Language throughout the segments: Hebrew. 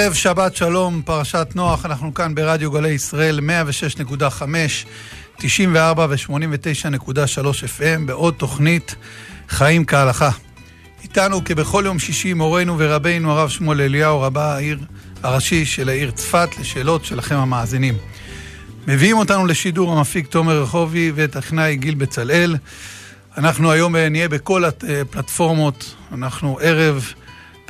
ערב שבת שלום, פרשת נוח, אנחנו כאן ברדיו גלי ישראל 106.5, 94 ו-89.3 FM, בעוד תוכנית חיים כהלכה. איתנו כבכל יום שישי מורנו ורבינו הרב שמואל אליהו, רבה העיר הראשי של העיר צפת, לשאלות שלכם המאזינים. מביאים אותנו לשידור המפיק תומר רחובי וטכנאי גיל בצלאל. אנחנו היום נהיה בכל הפלטפורמות, אנחנו ערב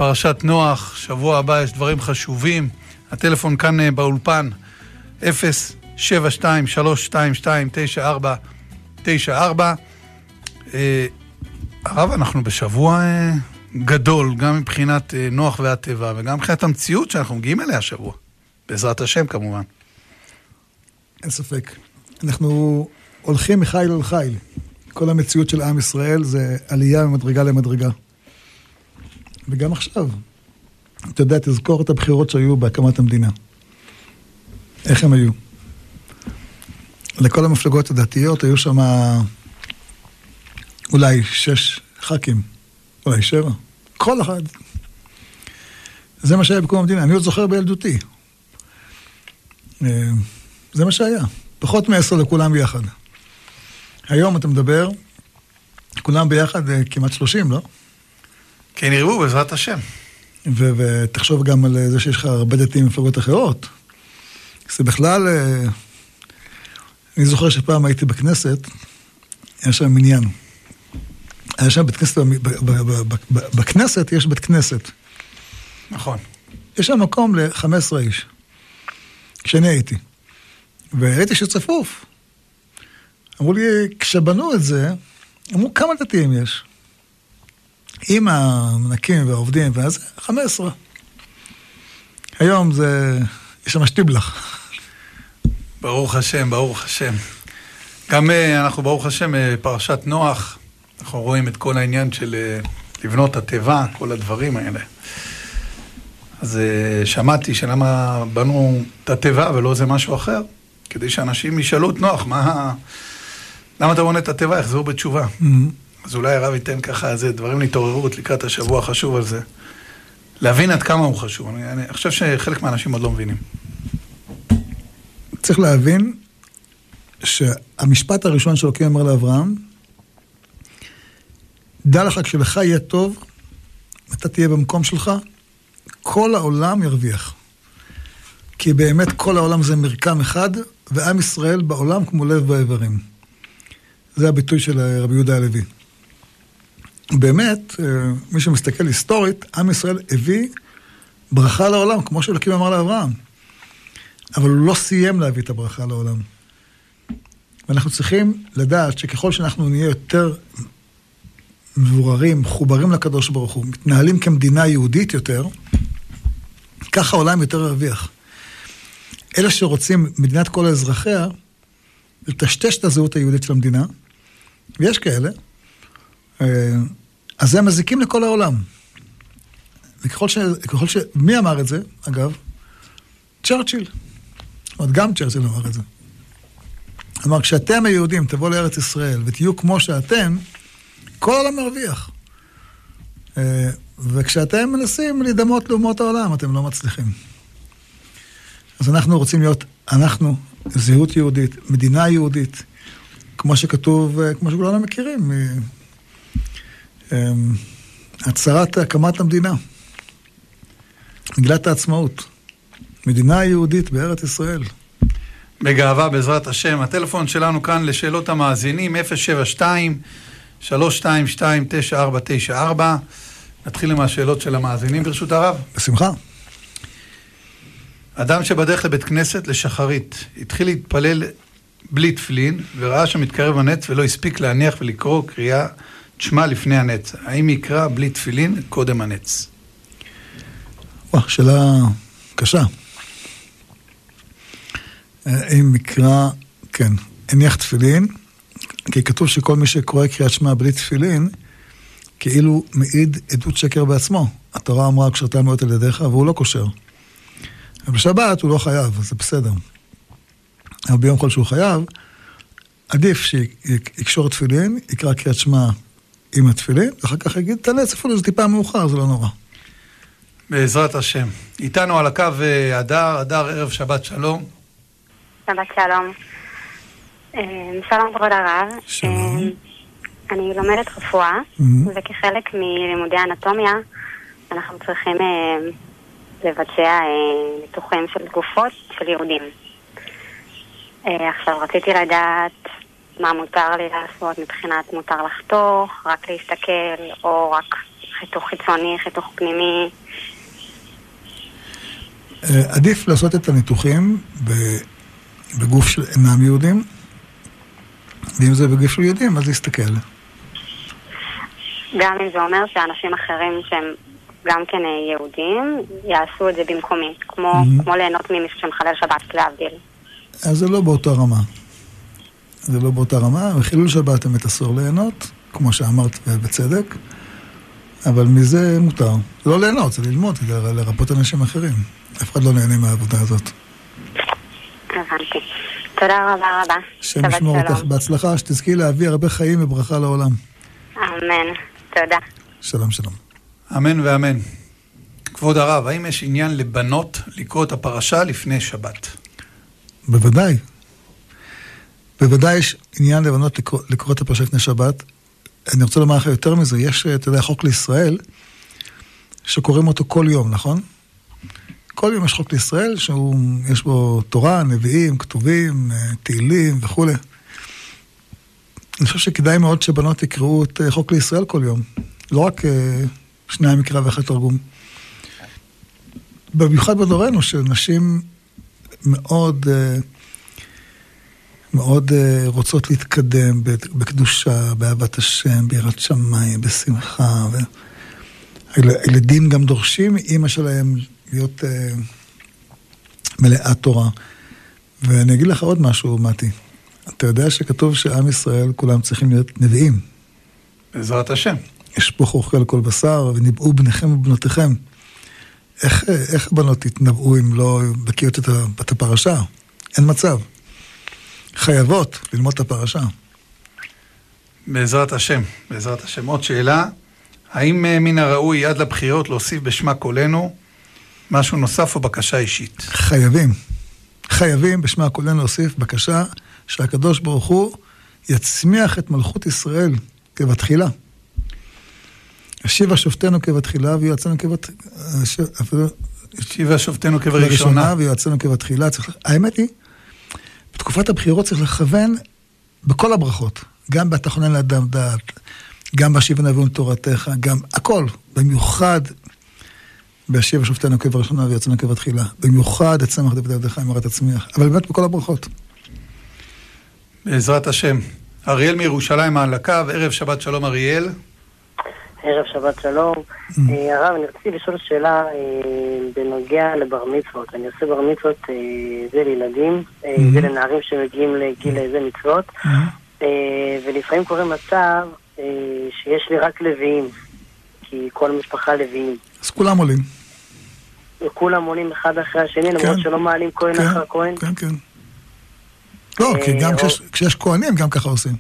פרשת נוח, שבוע הבא יש דברים חשובים. הטלפון כאן אה, באולפן, 072-322-9494. אה, הרב, אנחנו בשבוע אה, גדול, גם מבחינת נוח והטבע, וגם מבחינת המציאות שאנחנו מגיעים אליה השבוע. בעזרת השם, כמובן. אין ספק. אנחנו הולכים מחיל אל חיל. כל המציאות של עם ישראל זה עלייה ממדרגה למדרגה. וגם עכשיו. אתה יודע, תזכור את הבחירות שהיו בהקמת המדינה. איך הם היו? לכל המפלגות הדתיות היו שם אולי שש ח"כים, אולי שבע. כל אחד. זה מה שהיה בקום המדינה. אני עוד זוכר בילדותי. אה, זה מה שהיה. פחות מעשר לכולם ביחד. היום אתה מדבר, כולם ביחד אה, כמעט שלושים, לא? כן ירבו, בעזרת השם. ותחשוב גם על זה שיש לך הרבה דתיים במפלגות אחרות. זה בכלל... אה, אני זוכר שפעם הייתי בכנסת, היה שם מניין. היה שם בית כנסת, בכנסת יש בית כנסת. נכון. יש שם מקום ל-15 איש, כשאני הייתי. וראיתי שצפוף. אמרו לי, כשבנו את זה, אמרו, כמה דתיים יש? עם המנקים והעובדים, ואז 15. היום זה, יש שם שטיבלח. ברוך השם, ברוך השם. גם אה, אנחנו, ברוך השם, אה, פרשת נוח, אנחנו רואים את כל העניין של אה, לבנות התיבה, כל הדברים האלה. אז שמעתי שלמה בנו את התיבה ולא איזה משהו אחר, כדי שאנשים ישאלו את נוח, מה... למה אתה בונה את התיבה? יחזרו בתשובה. Mm-hmm. אז אולי הרב ייתן ככה איזה דברים להתעוררות לקראת השבוע החשוב הזה. להבין עד כמה הוא חשוב. אני, אני חושב שחלק מהאנשים עוד לא מבינים. צריך להבין שהמשפט הראשון שאלוקים אמר לאברהם, דע לך כשלך יהיה טוב, אתה תהיה במקום שלך, כל העולם ירוויח. כי באמת כל העולם זה מרקם אחד, ועם ישראל בעולם כמו לב באיברים. זה הביטוי של רבי יהודה הלוי. באמת, אה, מי שמסתכל היסטורית, עם ישראל הביא ברכה לעולם, כמו שאלוקים אמר לאברהם. אבל הוא לא סיים להביא את הברכה לעולם. ואנחנו צריכים לדעת שככל שאנחנו נהיה יותר מבוררים, מחוברים לקדוש ברוך הוא, מתנהלים כמדינה יהודית יותר, ככה העולם יותר ירוויח. אלה שרוצים מדינת כל אזרחיה, לטשטש את הזהות היהודית של המדינה, ויש כאלה, אה, אז הם מזיקים לכל העולם. וככל ש... ככל ש... מי אמר את זה, אגב? צ'רצ'יל. זאת אומרת, גם צ'רצ'יל אמר את זה. אמר, כשאתם היהודים תבואו לארץ ישראל ותהיו כמו שאתם, כל העולם מרוויח. אה, וכשאתם מנסים להידמות לאומות העולם, אתם לא מצליחים. אז אנחנו רוצים להיות, אנחנו, זהות יהודית, מדינה יהודית, כמו שכתוב, אה, כמו שכולנו מכירים, אמ, הצהרת הקמת המדינה, מגילת העצמאות, מדינה יהודית בארץ ישראל. בגאווה בעזרת השם. הטלפון שלנו כאן לשאלות המאזינים, 072-322-9494. נתחיל עם השאלות של המאזינים ברשות הרב. בשמחה. אדם שבדרך לבית כנסת לשחרית, התחיל להתפלל בלי תפילין, וראה שמתקרב הנץ ולא הספיק להניח ולקרוא קריאה תשמע לפני הנץ. האם יקרא בלי תפילין קודם הנץ? וואו, שאלה קשה. האם יקרא, כן, הניח תפילין, כי כתוב שכל מי שקורא קריאת שמע בלי תפילין, כאילו מעיד עדות שקר בעצמו. התורה אמרה, קשרתה מאוד על ידיך, והוא לא קושר. ובשבת הוא לא חייב, זה בסדר. אבל ביום כל שהוא חייב, עדיף שיקשור תפילין, יקרא קריאת שמע עם התפילין, ואחר כך יגיד את הנץ, אפילו זה טיפה מאוחר, זה לא נורא. בעזרת השם. איתנו על הקו אה, הדר, הדר ערב שבת שלום. שבת שלום. אה, שלום כבוד הרב. שלום. אה, אני לומדת רפואה, Mhm. וכחלק מלימודי אנטומיה אנחנו צריכים לבצע ניתוחים של גופות של יהודים. עכשיו רציתי לדעת מה מותר לי לעשות מבחינת מותר לחתוך, רק להסתכל, או רק חיתוך חיצוני, חיתוך פנימי. אה, עדיף לעשות את הניתוחים בגוף של אינם יהודים, ואם זה בגוף של יהודים, אז להסתכל. גם אם זה אומר שאנשים אחרים שהם גם כן אה, יהודים, יעשו את זה במקומי, כמו, Mhm. כמו ליהנות ממישהו שמחלל שבת, להבדיל. אז זה לא באותה רמה. זה לא באותה רמה, וחילול שבת אמת אסור ליהנות, כמו שאמרת ובצדק, אבל מזה מותר. לא ליהנות, זה ללמוד, זה לרפות אנשים אחרים. אף אחד לא נהנה מהעבודה הזאת. הבנתי. תודה רבה רבה. השם ישמור אותך. בהצלחה, שתזכי להביא הרבה חיים וברכה לעולם. אמן. תודה. שלום שלום. אמן ואמן. כבוד הרב, האם יש עניין לבנות לקרוא את הפרשה לפני שבת? בוודאי. בוודאי יש עניין לבנות לקרוא, לקרוא את הפרשה לפני שבת. אני רוצה לומר לך יותר מזה, יש, אתה יודע, חוק לישראל, שקוראים אותו כל יום, נכון? כל יום יש חוק לישראל, שיש בו תורה, נביאים, כתובים, אה, תהילים וכולי. אני חושב שכדאי מאוד שבנות יקראו את אה, חוק לישראל כל יום. לא רק אה, שניים מקרא ואחד תרגום. במיוחד בדורנו, שנשים מאוד, אה, מאוד אה, רוצות להתקדם בקדושה, באהבת השם, ביראת שמיים, בשמחה. הילדים גם דורשים מאימא שלהם להיות אה, מלאת תורה. ואני אגיד לך עוד משהו, מתי. אתה יודע שכתוב שעם ישראל, כולם צריכים להיות נביאים. בעזרת השם. חוכי על כל בשר, וניבאו בניכם ובנותיכם. איך, איך הבנות יתנבאו אם לא בקיאות את הפרשה? אין מצב. חייבות ללמוד את הפרשה. בעזרת השם. בעזרת השם. עוד שאלה, האם אה, מן הראוי עד לבחירות להוסיף בשמה קולנו משהו נוסף או בקשה אישית? חייבים. חייבים בשמה הקודם להוסיף בקשה שהקדוש ברוך הוא יצמיח את מלכות ישראל כבתחילה. השיבה שופטינו כבתחילה ויועצינו כבת... הש- אפילו השיבה שופטינו כבראשונה. ויועצינו כבתחילה. צריך... האמת היא, בתקופת הבחירות צריך לכוון בכל הברכות, גם בתחונן לאדם דעת, גם בהשיב נביאו לתורתך, גם הכל, במיוחד בהשיב שופטינו כבראשונה ויועצינו כבתחילה, במיוחד את צמח דוד עבדך עם ארת הצמיח, אבל באמת בכל הברכות. בעזרת השם. אריאל מירושלים על הקו, ערב שבת שלום אריאל. ערב שבת שלום. Mm. אה, הרב, אני רציתי לשאול שאלה אה, בנוגע לבר מצוות. אני עושה בר מצוות, אה, זה לילדים, Mhm. זה לנערים שמגיעים לגיל איזה מצוות, אה, ולפעמים קורה מצב שיש לי רק לוויים, כי כל משפחה לוויים. אז כולם עולים. וכולם עולים אחד אחרי השני, למרות כן. שלא מעלים כהן כן, אחר כהן. כן, כן. לא, כי גם כשיש כהנים, גם ככה עושים.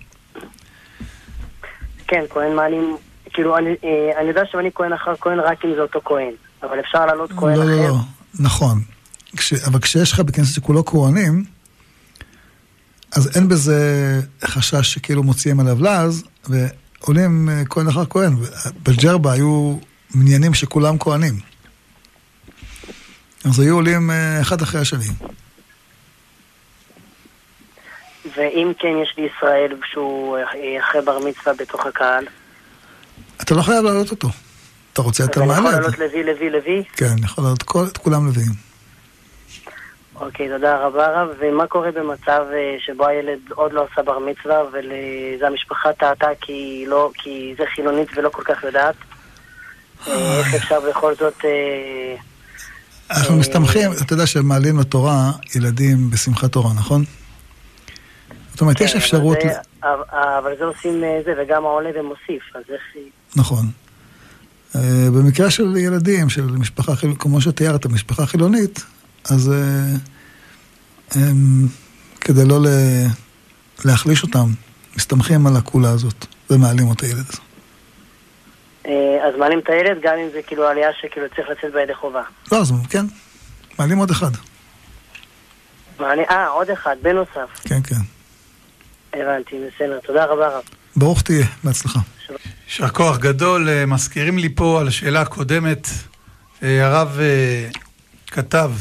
כן, כהן מעלים, כאילו, אני, אה, אני יודע שאני כהן אחר כהן רק אם זה אותו כהן, אבל אפשר לעלות כהן לא, אחר. לא, לא, נכון. כש, אבל כשיש לך בכנסת שכולו כהנים, אז אין בזה חשש שכאילו מוציאים עליו לעז, ועולים אה, כהן אחר כהן. בג'רבה היו מניינים שכולם כהנים. אז היו עולים אה, אחד אחרי השני. ואם כן יש לי ישראל שהוא אחרי בר מצווה בתוך הקהל, אתה לא חייב להעלות אותו. אתה רוצה, אז אתה אני יכול מעלה את לעלות. לוי, לוי, לוי? כן, אני יכול להעלות כל- את כולם לוויים. אוקיי, תודה רבה רב. ומה קורה במצב אה, שבו הילד עוד לא עשה בר מצווה וזה המשפחה טעתה כי, לא, כי זה חילונית ולא כל כך יודעת? אה, איך אפשר בכל זאת... אה, אנחנו מסתמכים, אתה יודע שמעלים לתורה ילדים בשמחת תורה, נכון? זאת אומרת, יש כן, אפשרות... אבל זה- עושים זה, וגם העולה ומוסיף, אז איך... נכון. אה, במקרה של ילדים, של משפחה כמו שתיארת, משפחה חילונית, אז אה, הם, כדי לא להחליש אותם, מסתמכים על הקולה הזאת ומעלים אותה ילד. אה, אז מעלים את הילד, גם אם זה כאילו עלייה שכאילו צריך לצאת בידי חובה. לא, אז כן, מעלים עוד אחד. מעלים, אה, עוד אחד, בנוסף. כן, כן. הבנתי, בסדר. תודה רבה רב. ברוך תהיה, בהצלחה. יישר כוח גדול. אה, מזכירים לי פה על השאלה הקודמת, אה, הרב אה, כתב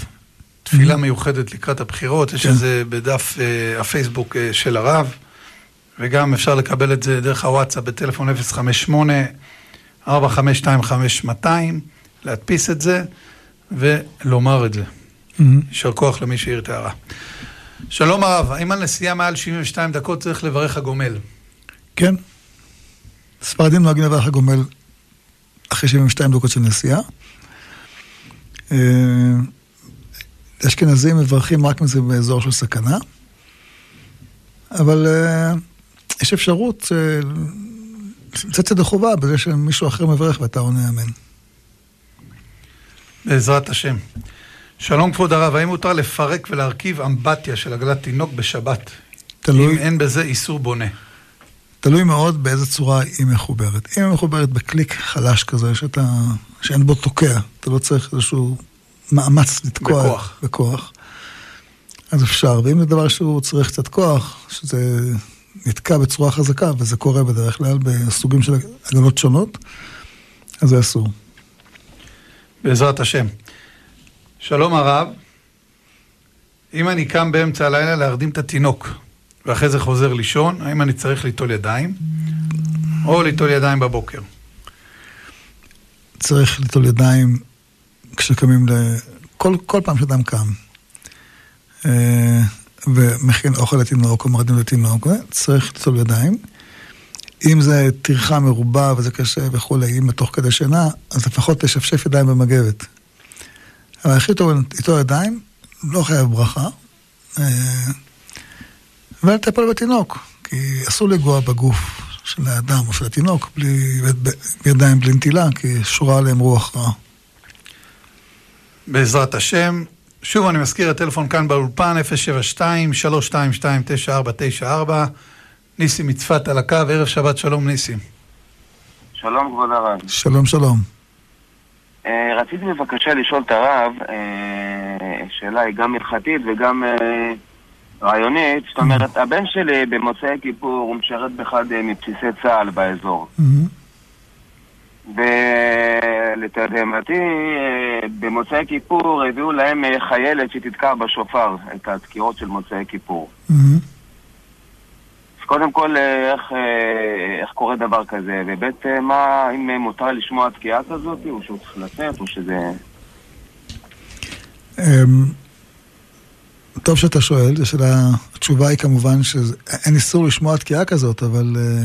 תפילה מיוחדת לקראת הבחירות, יש כן. את זה בדף הפייסבוק של הרב, וגם אפשר לקבל את זה דרך הוואטסאפ בטלפון 058-4525-200, להדפיס את זה ולומר את זה. מהמם. יישר כוח למי שהעיר את ההערה. שלום הרב, האם על נסיעה מעל 72 דקות צריך לברך הגומל? כן. ספרדים נוהגים לברך הגומל אחרי 72 דקות של נסיעה. אה, אשכנזים מברכים רק מזה באזור של סכנה. אבל אה, יש אפשרות אה, לצאת ידי חובה בזה שמישהו אחר מברך ואתה עונה אמן. בעזרת השם. שלום כבוד הרב, האם מותר לפרק ולהרכיב אמבטיה של עגלת תינוק בשבת? אם תלוי, אין בזה איסור בונה. תלוי מאוד באיזה צורה היא מחוברת. אם היא מחוברת בקליק חלש כזה, שאתה, שאין בו תוקע, אתה לא צריך איזשהו מאמץ לתקוע בכוח. בכוח, אז אפשר. ואם זה דבר שהוא צריך קצת כוח, שזה נתקע בצורה חזקה, וזה קורה בדרך כלל בסוגים של עגלות שונות, אז זה אסור. בעזרת השם. שלום הרב, אם אני קם באמצע הלילה להרדים את התינוק, ואחרי זה חוזר לישון, האם אני צריך ליטול ידיים? או ליטול ידיים בבוקר? צריך ליטול ידיים כשקמים ל... כל, כל פעם שאדם קם אה, ומכין אוכל לתינוק או מרדים לתינוק, אה, צריך ליטול ידיים. אם זה טרחה מרובה וזה קשה וכולי, אם תוך כדי שינה, אז לפחות לשפשף ידיים במגבת. אבל הכי טוב ליטול ידיים, לא חייב ברכה, אה, ולטפל בתינוק, כי אסור לגוע בגוף של האדם או של התינוק בלי, בידיים בלי נטילה, כי שורה עליהם רוח רעה. בעזרת השם. שוב אני מזכיר, הטלפון כאן באולפן, 072-322-9494. ניסים מצפת על הקו, ערב שבת שלום ניסים. שלום כבוד הרב. שלום שלום. אה, רציתי בבקשה לשאול את הרב, אה, שאלה היא גם הלכתית וגם אה, רעיונית. זאת אומרת, הבן שלי במוצאי כיפור הוא משרת באחד אה, מבסיסי צה"ל באזור. מהמם. ולתדהמתי, אה, במוצאי כיפור הביאו להם אה, חיילת שתתקע בשופר את הדקירות של מוצאי כיפור. מהמם. אז קודם כל, איך, איך קורה דבר כזה? וב' אה, מה, אם מותר לשמוע תקיעה כזאת, או שהוא צריך לצאת, או שזה... טוב שאתה שואל, זו שאלה, התשובה היא כמובן שאין איסור לשמוע תקיעה כזאת, אבל, אה,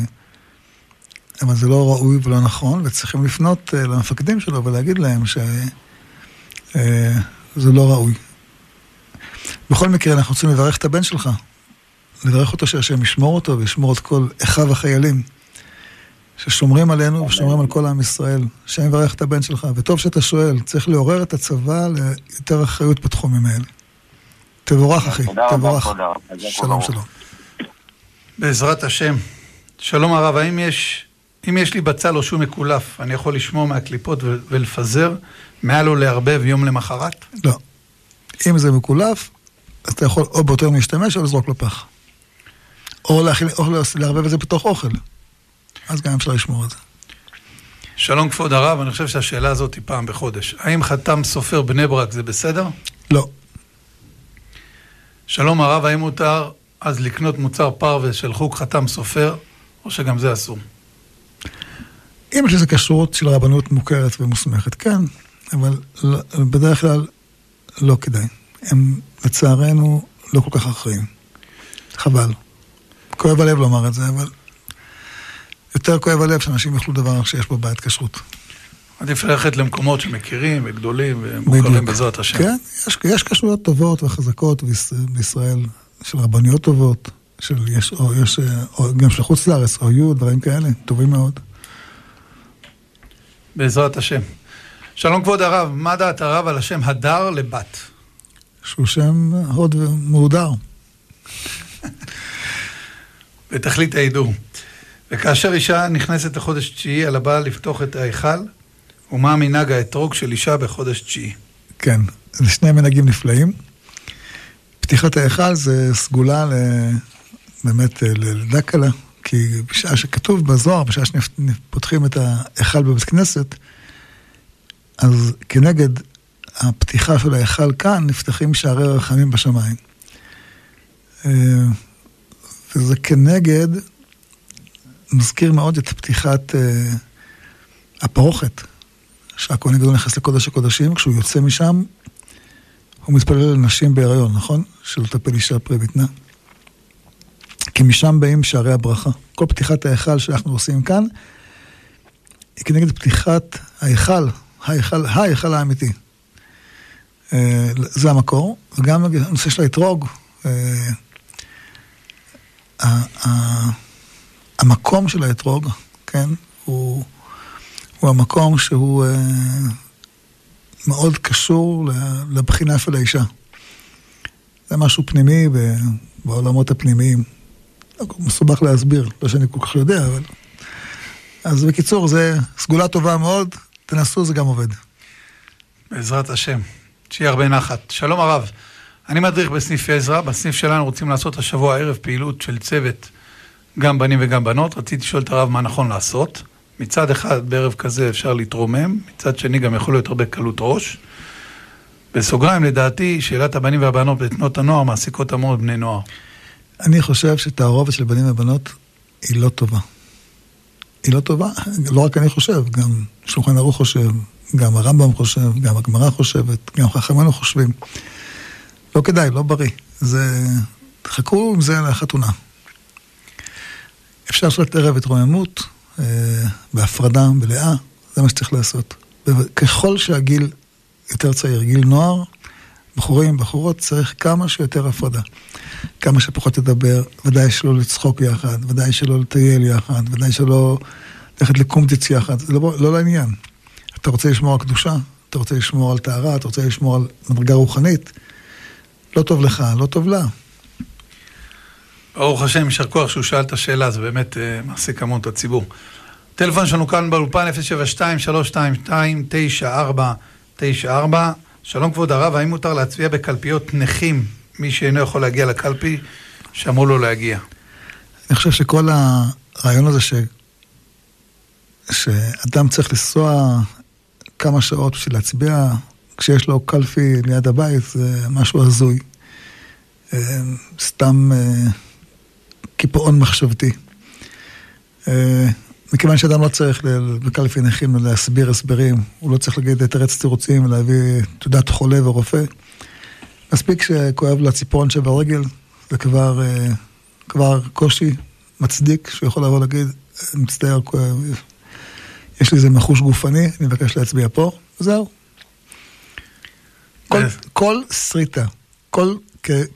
אבל זה לא ראוי ולא נכון, וצריכים לפנות אה, למפקדים שלו ולהגיד להם שזה לא ראוי. בכל מקרה, אנחנו רוצים לברך את הבן שלך, לברך אותו שהשם ישמור אותו וישמור את כל אחיו החיילים. ששומרים עלינו ושומרים על כל עם ישראל. השם יברך את הבן שלך. וטוב שאתה שואל, צריך לעורר את הצבא ליותר אחריות בתחומים האלה. תבורך, אחי, תודה רבה, תבורך. שלום. שלום. בעזרת השם. שלום הרב, האם יש, אם יש לי בצל או שום מקולף, אני יכול לשמור מהקליפות ולפזר מעל או לערבב יום למחרת? לא. אם זה מקולף, אז אתה יכול או באותו יום להשתמש או לזרוק לפח. או להכין- או לערבב את זה בתוך אוכל. אז גם אפשר לשמור את זה. שלום כבוד הרב, אני חושב שהשאלה הזאת היא פעם בחודש. האם חתם סופר בני ברק זה בסדר? לא. שלום הרב, האם מותר אז לקנות מוצר פרווה של חוג חתם סופר, או שגם זה אסור? אם יש לזה כשרות של רבנות מוכרת ומוסמכת, כן, אבל לא- בדרך כלל לא כדאי. הם לצערנו לא כל כך אחראים. חבל. כואב הלב לומר את זה, אבל יותר כואב הלב שאנשים יאכלו דבר שיש בו בעיית כשרות. עדיף ללכת למקומות שמכירים וגדולים ומוכרים. בעזרת השם. כן, יש, יש כשרויות טובות וחזקות בישראל, של רבניות טובות, של יש, או יש, או גם של חוץ לארץ, או יהיו דברים כאלה, טובים מאוד. בעזרת השם. שלום כבוד הרב, מה דעת הרב על השם הדר לבת? שהוא שם הוד ומהודר. בתכלית ההידור. וכאשר אישה נכנסת לחודש תשיעי, על הבעל לפתוח את ההיכל, ומה המנהג האתרוג של אישה בחודש תשיעי? כן, זה שני מנהגים נפלאים. פתיחת ההיכל זה סגולה ל... באמת ללידה קלה, כי בשעה שכתוב בזוהר, בשעה שפותחים את ההיכל בבית כנסת, אז כנגד הפתיחה של ההיכל כאן, נפתחים שערי רחמים בשמיים. אה, וזה כנגד, מזכיר מאוד את פתיחת אה, הפרוכת, שהכהן הגדול נכנס לקודש הקודשים, כשהוא יוצא משם, הוא מתפלל לנשים בהיריון, נכון? שלא תפל אישה פרי בטנה. כי משם באים שערי הברכה. כל פתיחת ההיכל שאנחנו עושים כאן, היא כנגד פתיחת ההיכל, ההיכל, ההיכל האמיתי. אה, זה המקור, וגם הנושא של האתרוג, אה, המקום של האתרוג, כן, הוא, הוא המקום שהוא אה, מאוד קשור לבחינה של האישה. זה משהו פנימי בעולמות הפנימיים. מסובך להסביר, לא שאני כל כך יודע, אבל... אז בקיצור, זה סגולה טובה מאוד, תנסו, זה גם עובד. בעזרת השם. שיהיה הרבה נחת. שלום הרב, אני מדריך בסניף עזרא, בסניף שלנו רוצים לעשות השבוע ערב פעילות של צוות, גם בנים וגם בנות. רציתי לשאול את הרב מה נכון לעשות. מצד אחד, בערב כזה אפשר להתרומם, מצד שני גם יכול להיות הרבה קלות ראש. בסוגריים, לדעתי, שאלת הבנים והבנות בתנועות הנוער מעסיקות המון בני נוער. אני חושב שתערובת של בנים ובנות היא לא טובה. היא לא טובה, לא רק אני חושב, גם שולחן ערוך חושב, גם הרמב"ם חושב, גם הגמרא חושבת, גם חכמינו חושבים. לא כדאי, לא בריא. זה... חכו עם זה לחתונה. אפשר לעשות ערב התרוממות, בהפרדה מלאה, זה מה שצריך לעשות. ככל שהגיל יותר צעיר, גיל נוער, בחורים, בחורות, צריך כמה שיותר הפרדה. כמה שפחות לדבר, ודאי שלא לצחוק יחד, ודאי שלא לטייל יחד, ודאי שלא ללכת לקומטיץ יחד, זה לא, לא לעניין. אתה רוצה לשמור על קדושה, אתה רוצה לשמור על טהרה, אתה רוצה לשמור על מדרגה רוחנית, לא טוב לך, לא טוב לה. ברוך השם, יישר כוח שהוא שאל את השאלה, זה באמת uh, מעסיק המון את הציבור. טלפון שלנו כאן באולפן 072-322-9494. שלום כבוד הרב, האם מותר להצביע בקלפיות נכים, מי שאינו יכול להגיע לקלפי, שאמרו לו להגיע? אני חושב שכל הרעיון הזה ש... שאדם צריך לנסוע כמה שעות בשביל להצביע כשיש לו קלפי ליד הבית, זה משהו הזוי. אה, סתם אה, קיפאון מחשבתי. אה, מכיוון שאדם לא צריך בקלפי נכים להסביר הסברים, הוא לא צריך להגיד לתרץ תירוצים ולהביא תעודת חולה ורופא. מספיק שכואב לו הציפורן שברגל, זה כבר, כבר קושי מצדיק שהוא יכול לבוא להגיד, מצטער, יש לי איזה מחוש גופני, אני מבקש להצביע פה, זהו. כל, כל שריטה, כל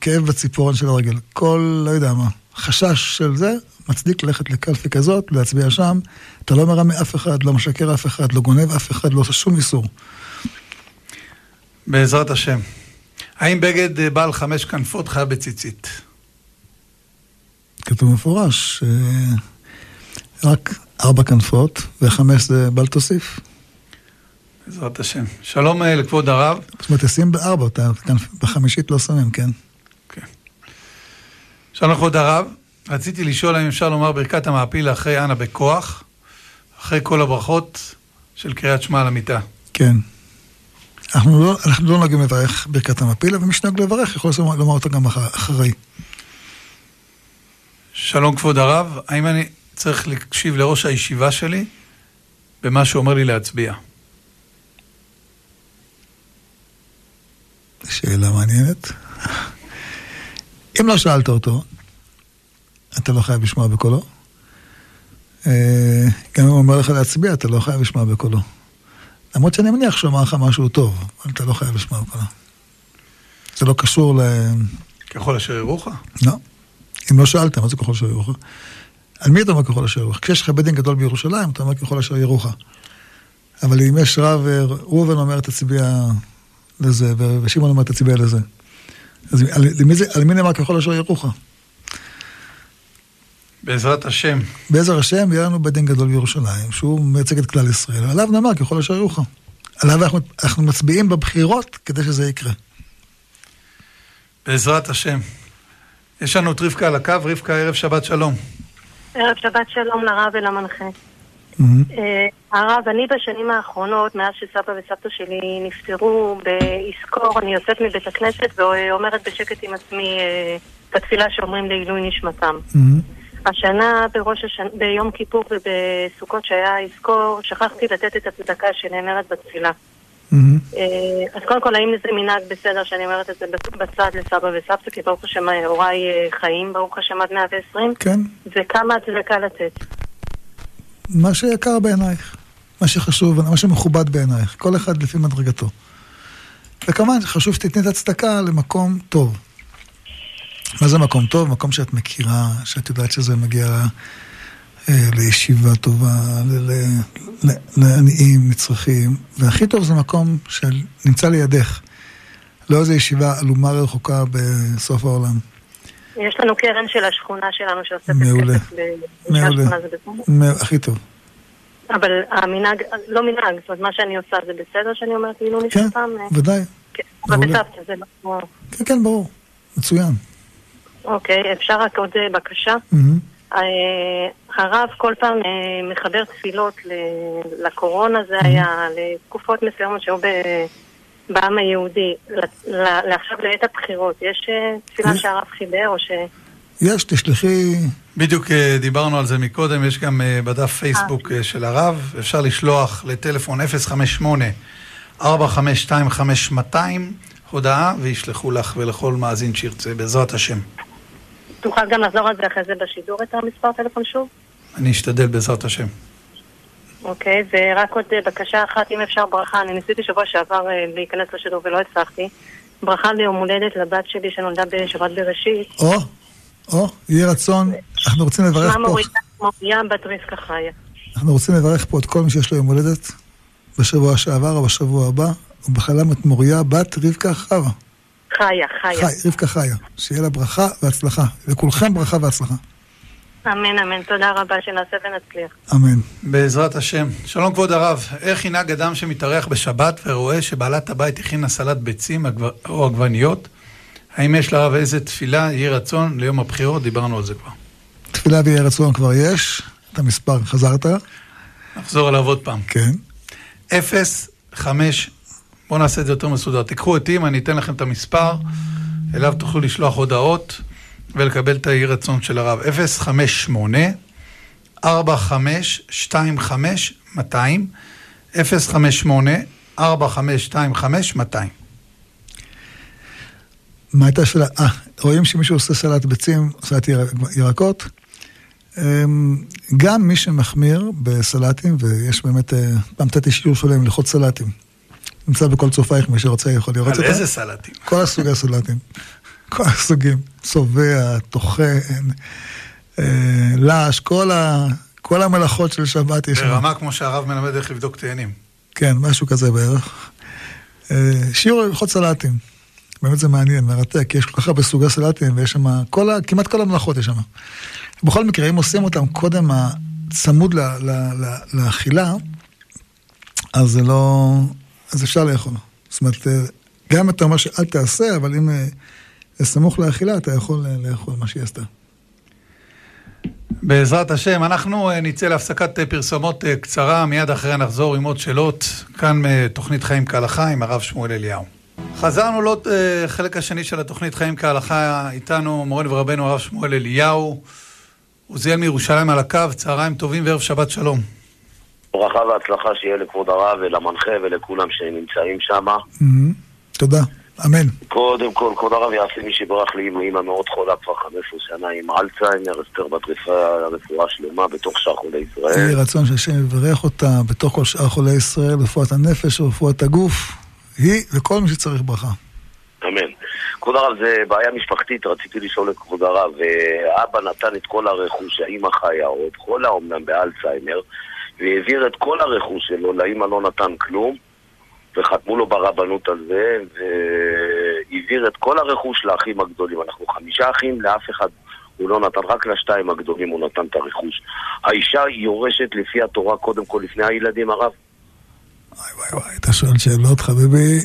כאב בציפורן של הרגל, כל, לא יודע מה, חשש של זה, מצדיק ללכת לקלפי כזאת, להצביע שם. אתה לא מרמה אף אחד, לא משקר אף אחד, לא גונב אף אחד, לא עושה שום איסור. בעזרת השם. האם בגד אה, בעל חמש כנפות חייב בציצית? כתוב מפורש, אה, רק ארבע כנפות, וחמש זה בל תוסיף. בעזרת השם. שלום אה, לכבוד הרב. זאת אומרת, תשים בארבע, בחמישית לא שמים? כן. שלום לכבוד הרב. רציתי לשאול האם אפשר לומר ברכת המעפיל אחרי אנה בכוח, אחרי כל הברכות של קריאת שמע על המיטה. כן. אנחנו לא, אנחנו לא נוהגים לברך ברכת המעפיל, אבל מי שנוהג לברך יכול לומר אותה גם אחרי. שלום כבוד הרב, האם אני צריך להקשיב לראש הישיבה שלי במה שהוא אומר לי להצביע? שאלה מעניינת. אם לא שאלת אותו, אתה לא חייב לשמוע בקולו. אה, גם אם הוא אומר לך להצביע, אתה לא חייב לשמוע בקולו. למרות שאני מניח שהוא אמר לך משהו טוב, אבל אתה לא חייב לשמוע בקולו. זה לא קשור ל... ככל אשר ירוך? לא. אם לא שאלת, מה זה ככל אשר ירוך? על מי אתה אומר ככל אשר ירוך? כשיש לך בית דין גדול בירושלים, אתה אומר ככל אשר ירוך. אבל אם יש רב, אה, ראובן אומר תצביע לזה, ושמעון אומר תצביע לזה. אז על, מי, זה, על מי נאמר ככל אשר ירוך? בעזרת השם. בעזר השם יהיה לנו בית דין גדול בירושלים, שהוא מייצג את כלל ישראל, עליו נאמר ככל אשר יוכל. עליו אנחנו, אנחנו מצביעים בבחירות כדי שזה יקרה. בעזרת השם. יש לנו את רבקה על הקו, רבקה, ערב שבת שלום. ערב שבת שלום לרב ולמנחה. Mhm. אה, הרב, אני בשנים האחרונות, מאז שסבא וסבתא שלי נפטרו ביזכור, אני יוצאת מבית הכנסת ואומרת בשקט עם עצמי אה, את התפילה שאומרים לעילוי נשמתם. Mhm. השנה בראש השנה, ביום כיפור ובסוכות שהיה יזכור, שכחתי לתת את הצדקה שנאמרת בתפילה. Mhm. אה, אז קודם כל, האם זה מנהג בסדר שאני אומרת את זה בצד לסבא וסבתא, כי ברוך השם הוריי אה, חיים, ברוך השם עד 120, כן, וכמה הצדקה לתת? מה שיקר בעינייך, מה שחשוב, מה שמכובד בעינייך, כל אחד לפי מדרגתו. וכמובן, חשוב שתתני את הצדקה למקום טוב. מה זה מקום טוב? מקום שאת מכירה, שאת יודעת שזה מגיע אה, לישיבה טובה, לעניים, נצרכים, והכי טוב זה מקום שנמצא לידך. לא איזו ישיבה עלומה רחוקה בסוף העולם. יש לנו קרן של השכונה שלנו שאוספת מעולה. כסף מעולה. השכונה, זה בסדר? מ- הכי טוב. אבל המנהג, לא מנהג, זאת אומרת, מה שאני עושה זה בסדר שאני אומרת כאילו כן, נשמתם? אה, ודאי. כן. מעולה. בסבתא זה לא... כן, כן, ברור. מצוין. אוקיי, אפשר רק עוד אה, בקשה? אה, הרב כל פעם מחבר תפילות לקורונה, זה היה לתקופות מסוימות שהיו בעם היהודי. לעכשיו לעת הבחירות, יש אה, תפילה. שהרב חיבר או ש... יש, תשלחי... בדיוק אה, דיברנו על זה מקודם, יש גם אה, בדף פייסבוק אה, של הרב, אפשר לשלוח לטלפון 058-4525-200 הודעה וישלחו לך ולכל מאזין שירצה, בעזרת השם. תוכל גם לחזור על זה אחרי זה בשידור את המספר טלפון שוב? אני אשתדל בעזרת השם. אוקיי, ורק עוד אה, בקשה אחת, אם אפשר ברכה, אני ניסיתי שבוע שעבר אה, להיכנס לשידור ולא הצלחתי. ברכה ליום הולדת לבת שלי שנולדה בשבת בראשית. או, או, יהי רצון. אנחנו רוצים לברך פה, מוריה מוריה בת רבקה חיה. אנחנו רוצים לברך פה את כל מי שיש לו יום הולדת בשבוע שעבר או בשבוע הבא, ובחלם את מוריה בת רבקה חווה. חיה, חיה. חי, רבקה חיה. שיהיה לה ברכה והצלחה. לכולכם ברכה והצלחה. אמן, אמן. תודה רבה, שנעשה ונצליח. אמן. בעזרת השם. שלום כבוד הרב, איך ינהג אדם שמתארח בשבת ורואה שבעלת הבית הכינה סלט ביצים או עגבניות? האם יש לרב איזה תפילה, יהי רצון ליום הבחירות? דיברנו על זה כבר. תפילה ויהי רצון כבר יש. את המספר חזרת? נחזור עליו עוד פעם. כן. 0, 5, בואו נעשה את זה יותר מסודר. תיקחו אותי, אם אני אתן לכם את המספר, אליו תוכלו לשלוח הודעות ולקבל את היהי רצון של הרב. 058 4525 200 058 4525 200 מה הייתה השאלה? אה, רואים שמישהו עושה סלט ביצים, סלט ירק- ירקות. אמ, גם מי שמחמיר בסלטים, ויש באמת, אה, פעם נתתי שיעור שלם ללכות סלטים. נמצא בכל צופייך, מי שרוצה יכול לראות על אותה. איזה סלטים? כל הסוגי הסלטים. כל הסוגים. צובע, טוחן, אה, לש, כל, ה, כל המלאכות של שבת יש שם. ברמה כמו שהרב מלמד איך לבדוק תאנים. כן, משהו כזה בערך. אה, שיעור הלכות סלטים. באמת זה מעניין, מרתק, כי יש כל כך הרבה סוגי סלטים, ויש שם, כל ה, כמעט כל המלאכות יש שם. בכל מקרה, אם עושים אותם קודם צמוד ל, ל, ל, לאכילה, אז זה לא... אז אפשר לאכול. זאת אומרת, אה, גם אתה אומר שאל תעשה, אבל אם סמוך לאכילה, אתה יכול אה, לאכול מה שהיא עשתה. בעזרת השם, אנחנו אה, נצא להפסקת אה, פרסומות קצרה, מיד אחריה נחזור עם עוד שאלות, כאן מתוכנית חיים כהלכה עם הרב שמואל אליהו. חזרנו לעוד חלק השני של התוכנית חיים כהלכה, איתנו מורנו ורבנו הרב שמואל אליהו, עוזיאל מירושלים על הקו, צהריים טובים וערב שבת שלום. ברכה והצלחה שיהיה לכבוד הרב ולמנחה ולכולם שנמצאים שם. תודה. אמן. קודם כל, כבוד הרב יעשה מי שברח לי עם אמא מאוד חולה כבר 15 שנה עם אלצהיימר, אסתר בת רפואה שלמה בתוך שאר חולי יהי ישראל. רצון שהשם יברך אותה בתוך כל שאר חולי ישראל, רפואת הנפש ורפואת הגוף. היא וכל מי שצריך ברכה. אמן. כבוד הרב, זה בעיה משפחתית, רציתי לשאול את כבוד הרב. אה, אבא נתן את כל הרכוש, האמא חיה עוד, חולה אומנם באלצהיימר, והעביר את כל הרכוש שלו, לאמא לא נתן כלום, וחתמו לו ברבנות על זה, והעביר את כל הרכוש לאחים הגדולים. אנחנו חמישה אחים, לאף אחד הוא לא נתן, רק לשתיים הגדולים הוא נתן את הרכוש. האישה יורשת לפי התורה קודם כל לפני הילדים, הרב. וואי וואי וואי, אתה שואל שאלות, חביבי.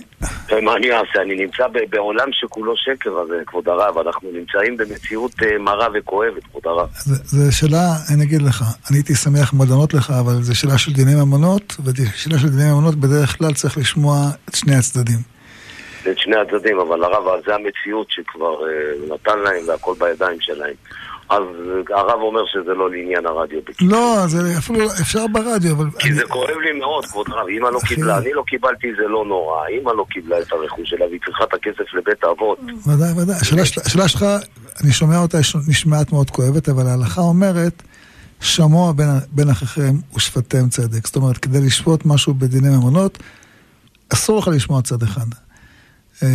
ומה אני אעשה? אני נמצא בעולם שכולו שקר, אז אה, כבוד הרב, אנחנו נמצאים במציאות אה, מרה וכואבת, כבוד הרב. זו שאלה, אני אגיד לך, אני הייתי שמח מאוד לענות לך, אבל זו שאלה של דיני ממונות, ושאלה של דיני ממונות בדרך כלל צריך לשמוע את שני הצדדים. את שני הצדדים, אבל הרב, זה המציאות שכבר אה, נתן להם והכל בידיים שלהם. אז הרב אומר שזה לא לעניין הרדיו. לא, זה אפילו אפשר ברדיו, אבל... כי אני- זה כואב לי מאוד, כבוד הרב. אמא לא אחי. קיבלה, אני לא קיבלתי, זה לא נורא. אמא לא קיבלה את הרכוש שלה והיא צריכה את הכסף לבית האבות. ודאי, ודאי. השאלה של- השאלה שלך, אני שומע אותה, נשמעת מאוד כואבת, אבל ההלכה אומרת, שמוע בין, בין אחיכם ושפטתם צדק. זאת אומרת, כדי לשפוט משהו בדיני ממונות, אסור לך לשמוע צד אחד. אה,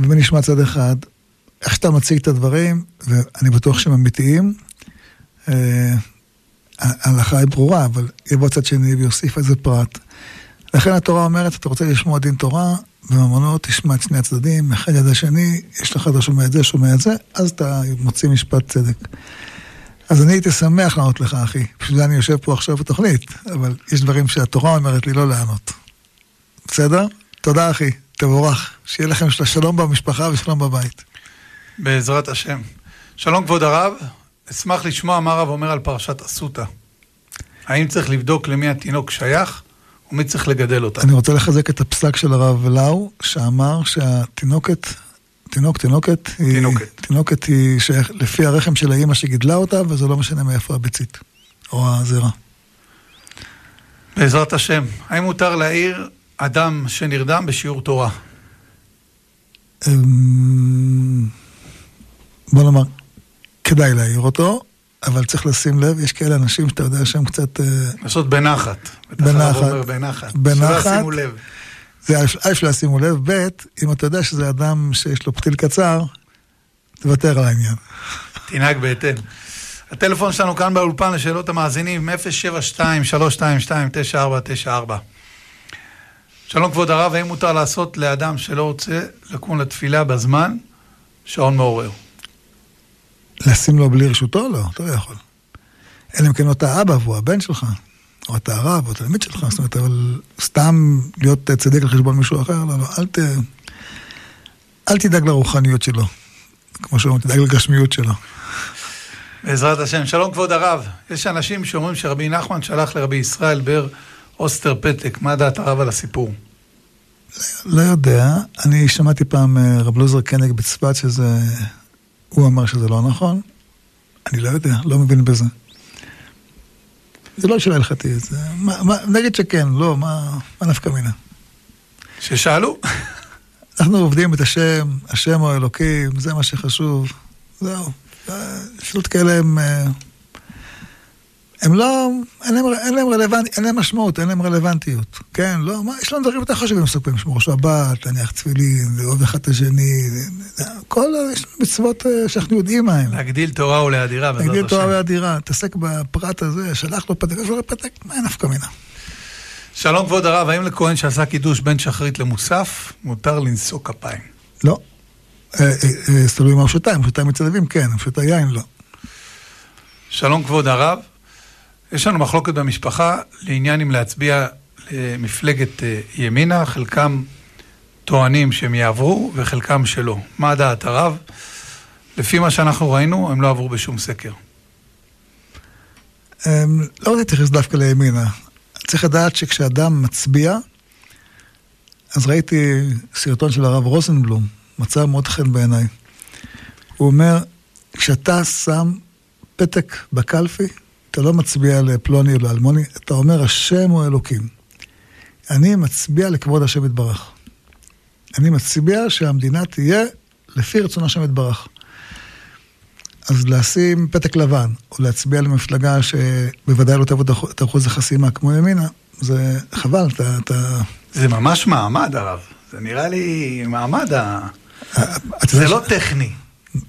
ואם נשמע צד אחד, איך שאתה מציג את הדברים, ואני בטוח שהם אמיתיים, אה, ההלכה היא ברורה, אבל יבוא צד שני ויוסיף איזה פרט. לכן התורה אומרת, אתה רוצה לשמוע דין תורה, בממונות תשמע את שני הצדדים, אחד יד השני, יש לך, אתה שומע את זה, שומע את זה, אז אתה מוציא משפט צדק. אז אני הייתי שמח לענות לך, אחי. בשביל זה אני יושב פה עכשיו בתוכנית, אבל יש דברים שהתורה אומרת לי לא לענות. בסדר? תודה, אחי. תבורך. שיהיה לכם של- שלום במשפחה ושלום בבית. בעזרת השם. שלום כבוד הרב, אשמח לשמוע מה הרב אומר על פרשת אסותא. האם צריך לבדוק למי התינוק שייך, ומי צריך לגדל אותה? אני רוצה לחזק את הפסק של הרב לאו, שאמר שהתינוקת, תינוק, תינוקת, היא, תינוקת. תינוקת היא שייך לפי הרחם של האימא שגידלה אותה, וזה לא משנה מאיפה הביצית, או הזרע. בעזרת השם. האם מותר להעיר אדם שנרדם בשיעור תורה? בוא נאמר, כדאי להעיר אותו, אבל צריך לשים לב, יש כאלה אנשים שאתה יודע שהם קצת... אה, לעשות בנחת. בנחת. בנחת. בנחת. שלא ישימו לב. זה א', א', לא ישימו לב, ב', אם אתה יודע שזה אדם שיש לו פתיל קצר, תוותר על העניין. תנהג בהתאם. הטלפון שלנו כאן באולפן לשאלות המאזינים, 072-322-9494. שלום כבוד הרב, האם מותר לעשות לאדם שלא רוצה לקום לתפילה בזמן שעון מעורר? לשים לו בלי רשותו? לא, אתה לא יכול. אלא אם כן אתה אבא והוא הבן שלך, או אתה הרב, או התלמיד שלך, זאת אומרת, אבל סתם להיות צדיק על חשבון מישהו אחר, לא, לא, אל ת... אל תדאג לרוחניות שלו. כמו שאומרים, תדאג לגשמיות שלו. בעזרת השם. שלום כבוד הרב, יש אנשים שאומרים שרבי נחמן שלח לרבי ישראל בר אוסטר פתק, מה דעת הרב על הסיפור? לא יודע, אני שמעתי פעם אה, רב לוזר קנג בצפת שזה... הוא אמר שזה לא נכון. אני לא יודע, לא מבין בזה. זה לא שאלה הלכתית, זה... מה, מה, נגיד שכן, לא, מה, מה נפקא מינה? ששאלו? אנחנו עובדים את השם, השם הוא האלוקים, זה מה שחשוב. זהו. אה, שאלות כאלה הם... הם לא... אין להם, אין להם רלוונט... אין להם משמעות, אין להם רלוונטיות. כן, לא, מה, יש לנו דברים יותר חשובים מסופרים, לשמור שבת, להניח תפילין, לאהוב אחד את השני, כל... יש לנו מצוות אה, שאנחנו יודעים מה הם. להגדיל תורה ולאדירה, בעזרת להגדיל תורה השם. ואדירה, תעסק בפרט הזה, שלח לו פתק, יש לו פתק, מה נפקא מינה? שלום כבוד הרב, האם לכהן שעשה קידוש בין שחרית למוסף, מותר לנשוא כפיים? לא. אה, אה, תלוי מה הוא שותה, אם הוא שותה מצד אביב, כן, שותה יין, לא. שלום כבוד הרב, יש לנו מחלוקת במשפחה לעניין אם להצביע למפלגת אה, ימינה, חלקם טוענים שהם יעברו וחלקם שלא. מה דעת הרב? לפי מה שאנחנו ראינו, הם לא עברו בשום סקר. אמ, לא רוצה להתייחס דווקא לימינה. צריך לדעת שכשאדם מצביע, אז ראיתי סרטון של הרב רוזנבלום, מצא מאוד חן בעיניי. הוא אומר, כשאתה שם פתק בקלפי, אתה לא מצביע לפלוני או לאלמוני, אתה אומר, השם הוא אלוקים. אני מצביע לכבוד השם יתברך. אני מצביע שהמדינה תהיה לפי רצון השם יתברך. אז לשים פתק לבן, או להצביע למפלגה שבוודאי לא תעבוד את אחוז החסימה כמו ימינה, זה חבל, אתה... אתה... זה ממש מעמד הרב. זה נראה לי מעמד ה... אתה זה יודע לא ש- טכני.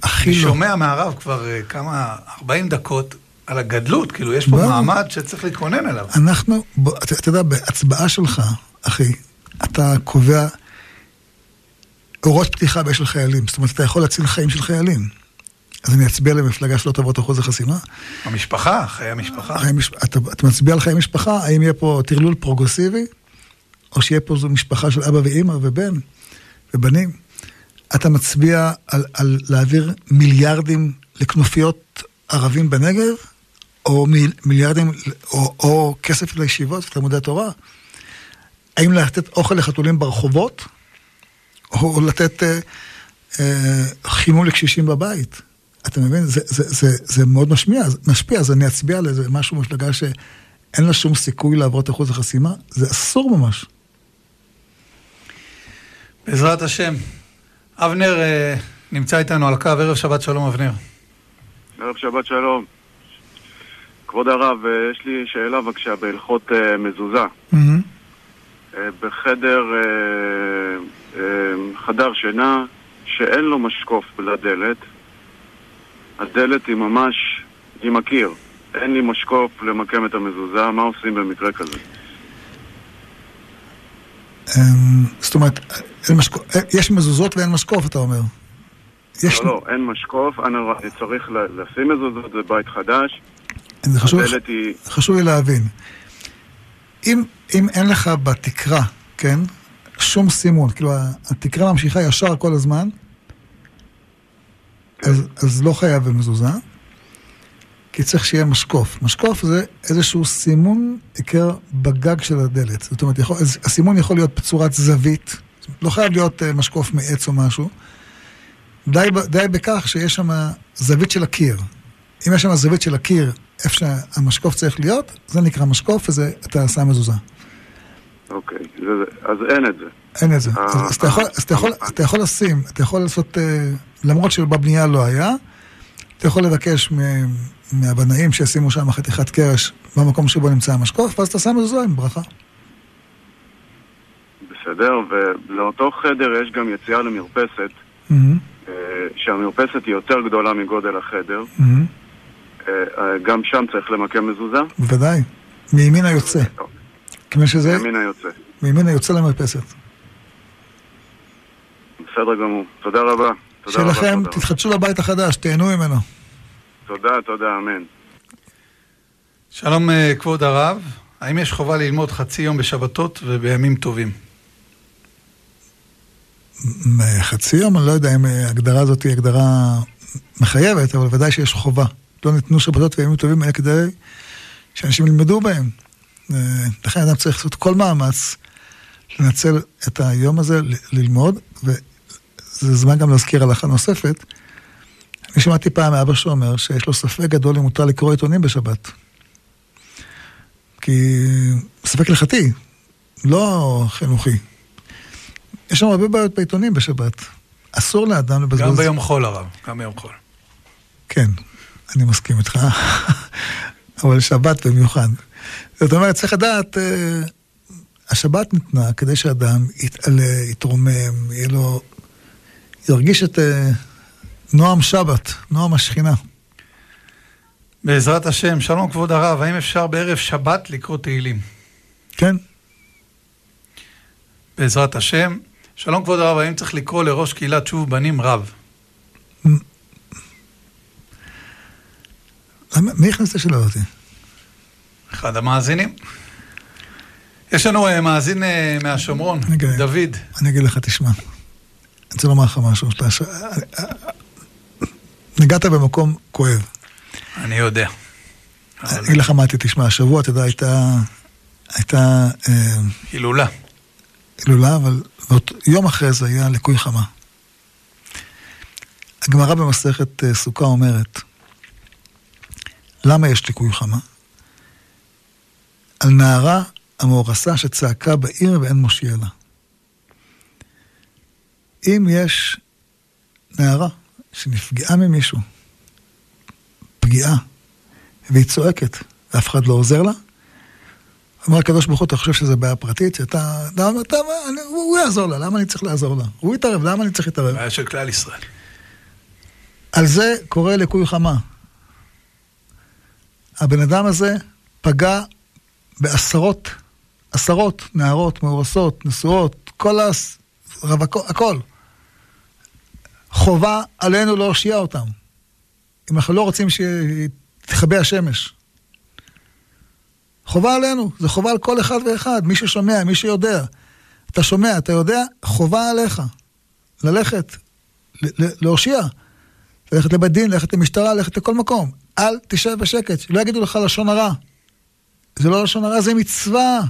הכי אני לא. שומע מהרב כבר אה, כמה, 40 דקות על הגדלות, כאילו יש פה. מעמד שצריך להתכונן אליו. אנחנו, אתה, אתה יודע, בהצבעה שלך, אחי, אתה קובע הוראות פתיחה באש של חיילים. זאת אומרת, אתה יכול להציל חיים של חיילים. אז אני אצביע למפלגה שלא תעבור את אחוז החסימה? המשפחה, חיי המשפחה. חיי מש... אתה, אתה מצביע על חיי משפחה, האם יהיה פה טרלול פרוגרסיבי, או שיהיה פה זו משפחה של אבא ואימא ובן ובנים? אתה מצביע על, על להעביר מיליארדים לכנופיות ערבים בנגב, או מיל, מיליארדים, או, או כסף לישיבות ותלמודי התורה? האם לתת אוכל לחתולים ברחובות, או לתת אה, אה, חימום לקשישים בבית? אתה מבין? זה, זה, זה, זה מאוד משמיע, משפיע, אז אני אצביע על איזה משהו מפלגה שאין לה שום סיכוי לעבור את אחוז החסימה, זה אסור ממש. בעזרת השם. אבנר אה, נמצא איתנו על קו, ערב שבת שלום אבנר. ערב שבת שלום. כבוד הרב, אה, יש לי שאלה בבקשה בהלכות uh, מזוזה. Mm-hmm. בחדר, חדר שינה שאין לו משקוף לדלת, הדלת היא ממש עם הקיר. אין לי משקוף למקם את המזוזה, מה עושים במקרה כזה? אמ, זאת אומרת, יש מזוזות ואין משקוף, אתה אומר. יש... לא, לא, אין משקוף, אני צריך לשים מזוזות, זה בית חדש. זה חשוב, היא... חשוב לי להבין. אם, אם אין לך בתקרה, כן, שום סימון, כאילו התקרה ממשיכה ישר כל הזמן, כן. אז, אז לא חייב במזוזה, כי צריך שיהיה משקוף. משקוף זה איזשהו סימון עיקר בגג של הדלת. זאת אומרת, יכול, הסימון יכול להיות בצורת זווית, לא חייב להיות uh, משקוף מעץ או משהו. די, די בכך שיש שם זווית של הקיר. אם יש שם זווית של הקיר, איפה שהמשקוף צריך להיות, זה נקרא משקוף, וזה, אתה שם מזוזה. אוקיי, אז אין את זה. אין את זה. אז, אז, אתה יכול, אז אתה, יכול, לשים, אתה יכול לעשות, אה, למרות שבבנייה לא היה, אתה יכול לבקש מהבנאים שישימו שם חתיכת קרש במקום שבו נמצא המשקוף, ואז אתה שם מזוזה עם ברכה. בסדר, ולאותו חדר יש גם יציאה למרפסת. שהמרפסת היא יותר גדולה מגודל החדר. גם שם צריך למקם מזוזה? בוודאי, מימין היוצא. כמו שזה... מימין היוצא. מימין היוצא למרפסת. בסדר גמור. תודה רבה. שיהיה לכם, תתחדשו לבית החדש, תהנו ממנו. תודה, תודה, אמן. שלום אה, כבוד הרב, האם יש חובה ללמוד חצי יום בשבתות ובימים טובים? חצי יום, אני לא יודע אם ההגדרה הזאת היא הגדרה מחייבת, אבל ודאי שיש חובה. לא ניתנו שבתות וימים טובים אלא כדי שאנשים ילמדו בהם. אה, לכן אדם צריך לעשות כל מאמץ לנצל את היום הזה, ללמוד, וזה זמן גם להזכיר הלכה נוספת. אני שמעתי פעם מאבא שאומר שיש לו ספק גדול אם מותר לקרוא עיתונים בשבת. כי ספק הלכתי, לא חינוכי. יש שם הרבה בעיות בעיתונים בשבת. אסור לאדם לבזבז... גם ביום חול הרב, גם ביום חול. כן, אני מסכים איתך, אבל שבת במיוחד. זאת אומרת, צריך לדעת, אה, השבת ניתנה כדי שאדם יתעלה, יתרומם, יהיה לו, ירגיש את אה, נועם שבת, נועם השכינה. בעזרת השם, שלום כבוד הרב, האם אפשר בערב שבת לקרוא תהילים? כן. בעזרת השם. שלום כבוד הרב, האם צריך לקרוא לראש קהילת שוב בנים רב? מי הכניס את השאלה אותי? אחד המאזינים. יש לנו uh, מאזין uh, מהשומרון, דוד. אני אגיד לך, תשמע, אני רוצה לומר לך משהו. ש... נגעת במקום כואב. אני יודע. אני אגיד לך מה תשמע, השבוע, אתה יודע, הייתה... הייתה... אה, הילולה. הילולה, אבל יום אחרי זה היה ליקוי חמה. הגמרא במסכת סוכה אומרת, למה יש ליקוי חמה? על נערה המאורסה שצעקה בעיר ואין מושיע לה. אם יש נערה שנפגעה ממישהו, פגיעה, והיא צועקת, ואף אחד לא עוזר לה, אומר הקדוש ברוך הוא, אתה חושב שזו בעיה פרטית? שאתה, למה, אתה, אני, הוא, הוא יעזור לה, למה אני צריך לעזור לה? הוא יתערב, למה אני צריך להתערב? בעיה של כלל ישראל. על זה קורה ליקוי חמה. הבן אדם הזה פגע בעשרות, עשרות נערות מאורסות, נשואות, כל הרווקות, הכל. חובה עלינו להושיע אותם. אם אנחנו לא רוצים שתכבה השמש. חובה עלינו, זה חובה על כל אחד ואחד, מי ששומע, מי שיודע. אתה שומע, אתה יודע, חובה עליך. ללכת, להושיע. ללכת לבית דין, ללכת למשטרה, ללכת לכל מקום. אל תשב בשקט, שלא יגידו לך לשון הרע. זה לא לשון הרע, זה מצווה.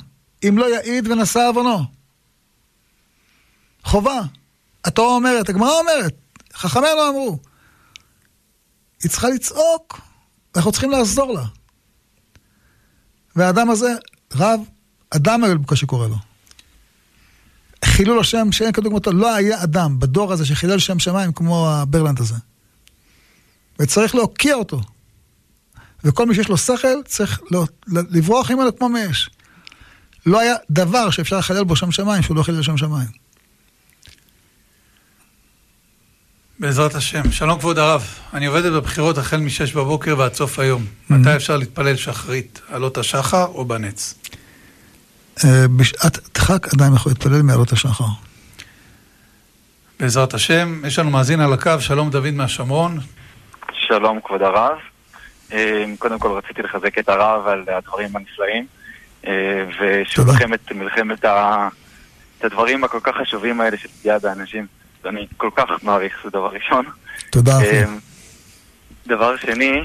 אם לא יעיד ונשא עוונו. חובה. התורה אומרת, הגמרא אומרת, חכמינו אמרו. היא צריכה לצעוק, אנחנו צריכים לעזור לה. והאדם הזה, רב, אדם היום בקושי קורא לו. חילול השם שאין כדוגמתו, לא היה אדם בדור הזה שחילל שם שמיים כמו הברלנד הזה. וצריך להוקיע אותו. וכל מי שיש לו שכל צריך לא, לברוח ממנו כמו מאש. לא היה דבר שאפשר לחלל בו שם שמיים שהוא לא חילל שם שמיים. בעזרת השם. שלום כבוד הרב, אני עובדת בבחירות החל מ-6 בבוקר ועד סוף היום. Mm-hmm. מתי אפשר להתפלל שחרית? עלות השחר או בנץ? אה, בשעת דחק אדם יכול להתפלל מעלות השחר. בעזרת השם, יש לנו מאזין על הקו, שלום דוד מהשומרון. שלום כבוד הרב. אה, קודם כל רציתי לחזק את הרב על הדברים הנפלאים, אה, ושלכם את מלחמת ה... את הדברים הכל כך חשובים האלה של פגיעה באנשים. אני כל כך מעריך, זה דבר ראשון. תודה אחי. דבר שני,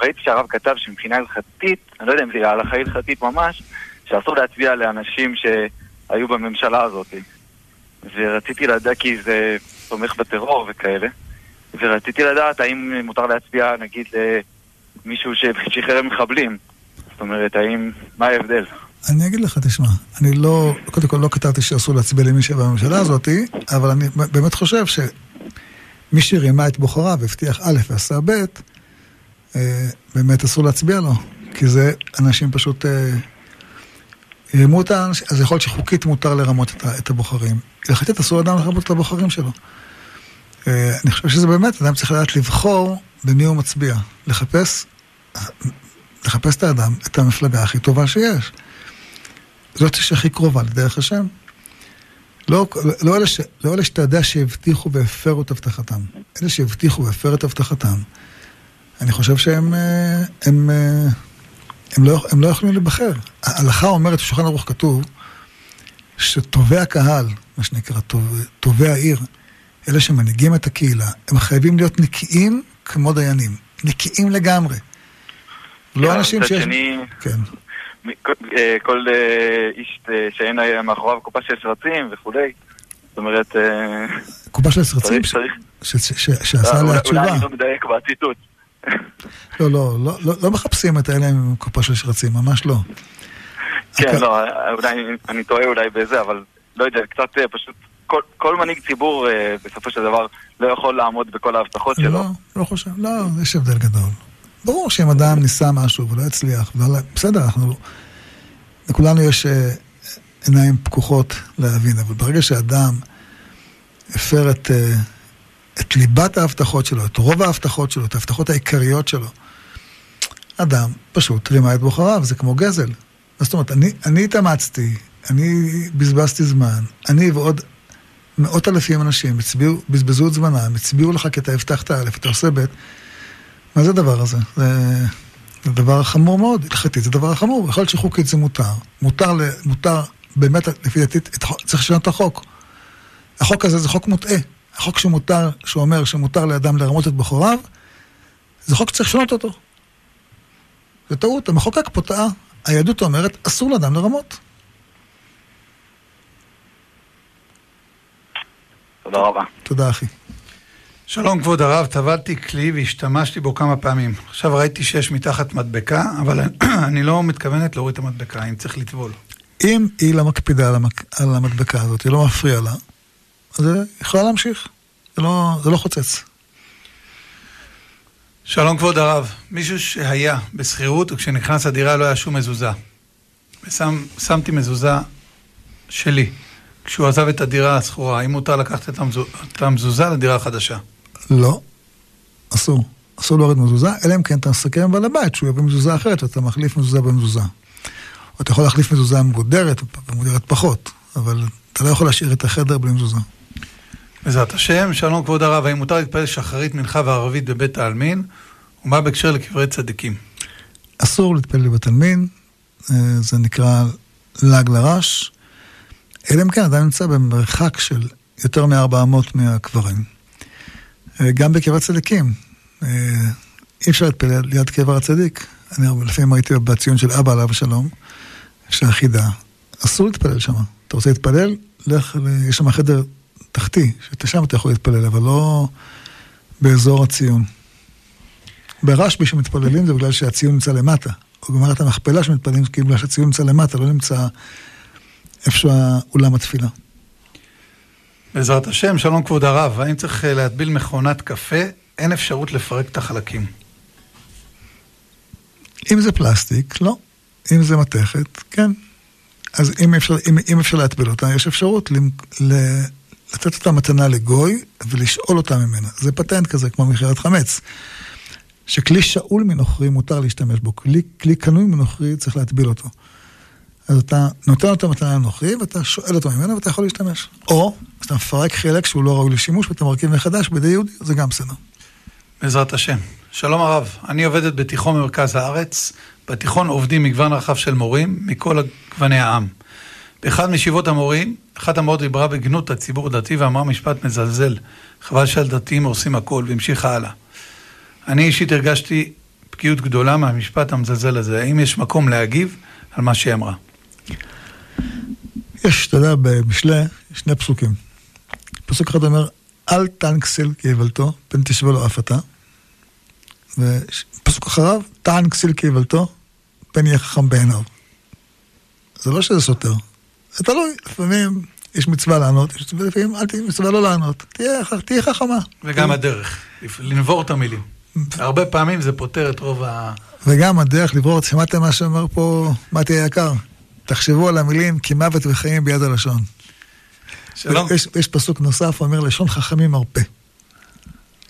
ראיתי שהרב כתב שמבחינה הלכתית, אני לא יודע אם זה הלכה הלכתית ממש, שאסור להצביע לאנשים שהיו בממשלה הזאת. ורציתי לדעת כי זה תומך בטרור וכאלה. ורציתי לדעת האם מותר להצביע נגיד למישהו ששחרר מחבלים. זאת אומרת, האם, מה ההבדל? אני אגיד לך, תשמע, אני לא, קודם כל לא כתבתי שאסור להצביע למי שבממשלה הזאת, אבל אני באמת חושב שמי שרימה את בוחריו והבטיח א' ועשה ב', אה, באמת אסור להצביע לו, כי זה אנשים פשוט אה, רימו את האנשים, אז יכול להיות שחוקית מותר לרמות את הבוחרים. הלכתית אסור אדם לרמות את הבוחרים שלו. אה, אני חושב שזה באמת, אדם צריך לדעת לבחור במי הוא מצביע. לחפש, לחפש את האדם, את המפלגה הכי טובה שיש. זאת שהכי קרובה לדרך השם. לא, לא, אלה ש, לא אלה שאתה יודע שהבטיחו והפרו את הבטחתם. אלה שהבטיחו והפרו את הבטחתם, אני חושב שהם אה, הם, הם, הם לא, הם לא יכולים להיבחר. ההלכה אומרת, בשולחן ערוך כתוב, שטובי הקהל, מה שנקרא, טובי העיר, אלה שמנהיגים את הקהילה, הם חייבים להיות נקיים כמו דיינים. נקיים לגמרי. לא כן, אנשים שיש... כן. אה, כל אה, איש אה, שאין מאחוריו קופה של שרצים וכולי. זאת אומרת... קופה של שרצים? שעשה עליה תשובה. אולי אני לא מדייק בציטוט. לא, לא, לא, לא, לא מחפשים את האלה עם קופה של שרצים, ממש לא. כן, לא, אולי אני טועה אולי בזה, אבל לא יודע, קצת פשוט, כל, כל מנהיג ציבור בסופו של דבר לא יכול לעמוד בכל ההבטחות שלו. לא, לא חושב, לא, יש הבדל גדול. ברור שאם אדם ניסה משהו ולא הצליח, ולא, בסדר, אנחנו... לכולנו יש עיניים פקוחות להבין, אבל ברגע שאדם הפר את... את ליבת ההבטחות שלו, את רוב ההבטחות שלו, את ההבטחות העיקריות שלו. אדם פשוט רימה את בוחריו, זה כמו גזל. זאת אומרת, אני, אני התאמצתי, אני בזבזתי זמן, אני ועוד מאות אלפים אנשים הצביעו, בזבזו את זמנם, הצביעו לך כי אתה הבטחת א', אתה עושה ב', מה זה הדבר הזה? זה, זה דבר חמור מאוד, הלכתית זה דבר חמור, יכול להיות שחוקית זה מותר, מותר, מותר באמת, לפי דעתי, צריך לשנות את החוק. החוק הזה זה חוק מוטעה. החוק שמותר, שאומר שמותר לאדם לרמות את בכוריו, זה חוק שצריך לשנות אותו. זה טעות, המחוקק פה טעה. היהדות אומרת, אסור לאדם לרמות. תודה רבה. תודה, אחי. שלום כבוד הרב, טבלתי כלי והשתמשתי בו כמה פעמים. עכשיו ראיתי שיש מתחת מדבקה, אבל אני לא מתכוונת להוריד את המדבקה, אם צריך לטבול. אם היא לא מקפידה על המדבקה הזאת, היא לא מפריעה לה, זה יכולה להמשיך, זה לא, זה לא חוצץ. שלום כבוד הרב, מישהו שהיה בשכירות וכשנכנס לדירה לא היה שום מזוזה. ושמתי מזוזה שלי. כשהוא עזב את הדירה השכורה, האם מותר לקחת. את המזוזה לדירה החדשה? לא, אסור. אסור להוריד מזוזה, אלא אם כן אתה מסכם עם בעל הבית שהוא יביא מזוזה אחרת ואתה מחליף מזוזה במזוזה. או אתה יכול להחליף מזוזה מבודרת, מבודרת פחות, אבל אתה לא יכול להשאיר את החדר בלי מזוזה. בעזרת השם, שלום כבוד הרב, האם מותר להתפלל שחרית, מנחה וערבית בבית העלמין, ומה בהקשר לקברי צדיקים? אסור להתפלל בבית עלמין, אה, זה נקרא לעג לרש, אלא אם כן אדם נמצא במרחק של יותר מ-400 מהקברים. אה, גם בקבר צדיקים, אה, אי אפשר להתפלל ליד קבר הצדיק. אני לפעמים הייתי בציון של אבא עליו השלום, של החידה, אסור להתפלל שם. אתה רוצה להתפלל? לך, יש שם חדר תחתי, ששם אתה יכול להתפלל, אבל לא באזור הציון. ברשב"י שמתפללים זה בגלל שהציון נמצא למטה. או במערכת המכפלה שמתפללים כאילו שהציון נמצא למטה, לא נמצא איפה אולם התפילה. בעזרת השם, שלום כבוד הרב, האם צריך אה, להטביל מכונת קפה? אין אפשרות לפרק את החלקים. אם זה פלסטיק, לא. אם זה מתכת, כן. אז אם אפשר, אם, אם אפשר להטביל אותה, יש אפשרות ל, ל, לתת אותה מתנה לגוי ולשאול אותה ממנה. זה פטנט כזה, כמו מכירת חמץ. שכלי שאול מנוכרי מותר להשתמש בו, כלי, כלי קנוי מנוכרי צריך להטביל אותו. אז אתה נותן אותו מתנה לנוכרי ואתה שואל אותו ממנו ואתה יכול להשתמש. או אתה מפרק חלק שהוא לא ראוי לשימוש ואתה מרכיב מחדש בידי יהודי, זה גם בסדר. בעזרת השם. שלום הרב, אני עובדת בתיכון במרכז הארץ. בתיכון עובדים מגוון רחב של מורים מכל גווני העם. באחד מישיבות המורים, אחת המורות דיברה בגנות הציבור הדתי ואמרה משפט מזלזל. חבל שהדתיים עושים הכל, והמשיכה הלאה. אני אישית הרגשתי פגיעות גדולה מהמשפט המזלזל הזה. האם יש מקום להגיב על מה שהיא אמרה? יש, אתה יודע, במשלי, שני פסוקים. פסוק אחד אומר, אל תנקסיל כאיוולתו, פן תשווה לו אף אתה. ופסוק אחריו, טען כסיל כאיוולתו, פן יהיה חכם בעיניו. זה לא שזה סותר. זה תלוי, לפעמים יש מצווה לענות, יש מצווה לפעמים אל תהיה מצווה לא לענות. תהיה, תהיה חכמה. וגם הדרך, לנבור את המילים. הרבה פעמים זה פותר את רוב ה... וגם הדרך לברור, שמעתם מה שאומר פה מתי היקר? תחשבו על המילים כי מוות וחיים ביד הלשון. שלום. יש, יש פסוק נוסף, אומר לשון חכמים מרפא.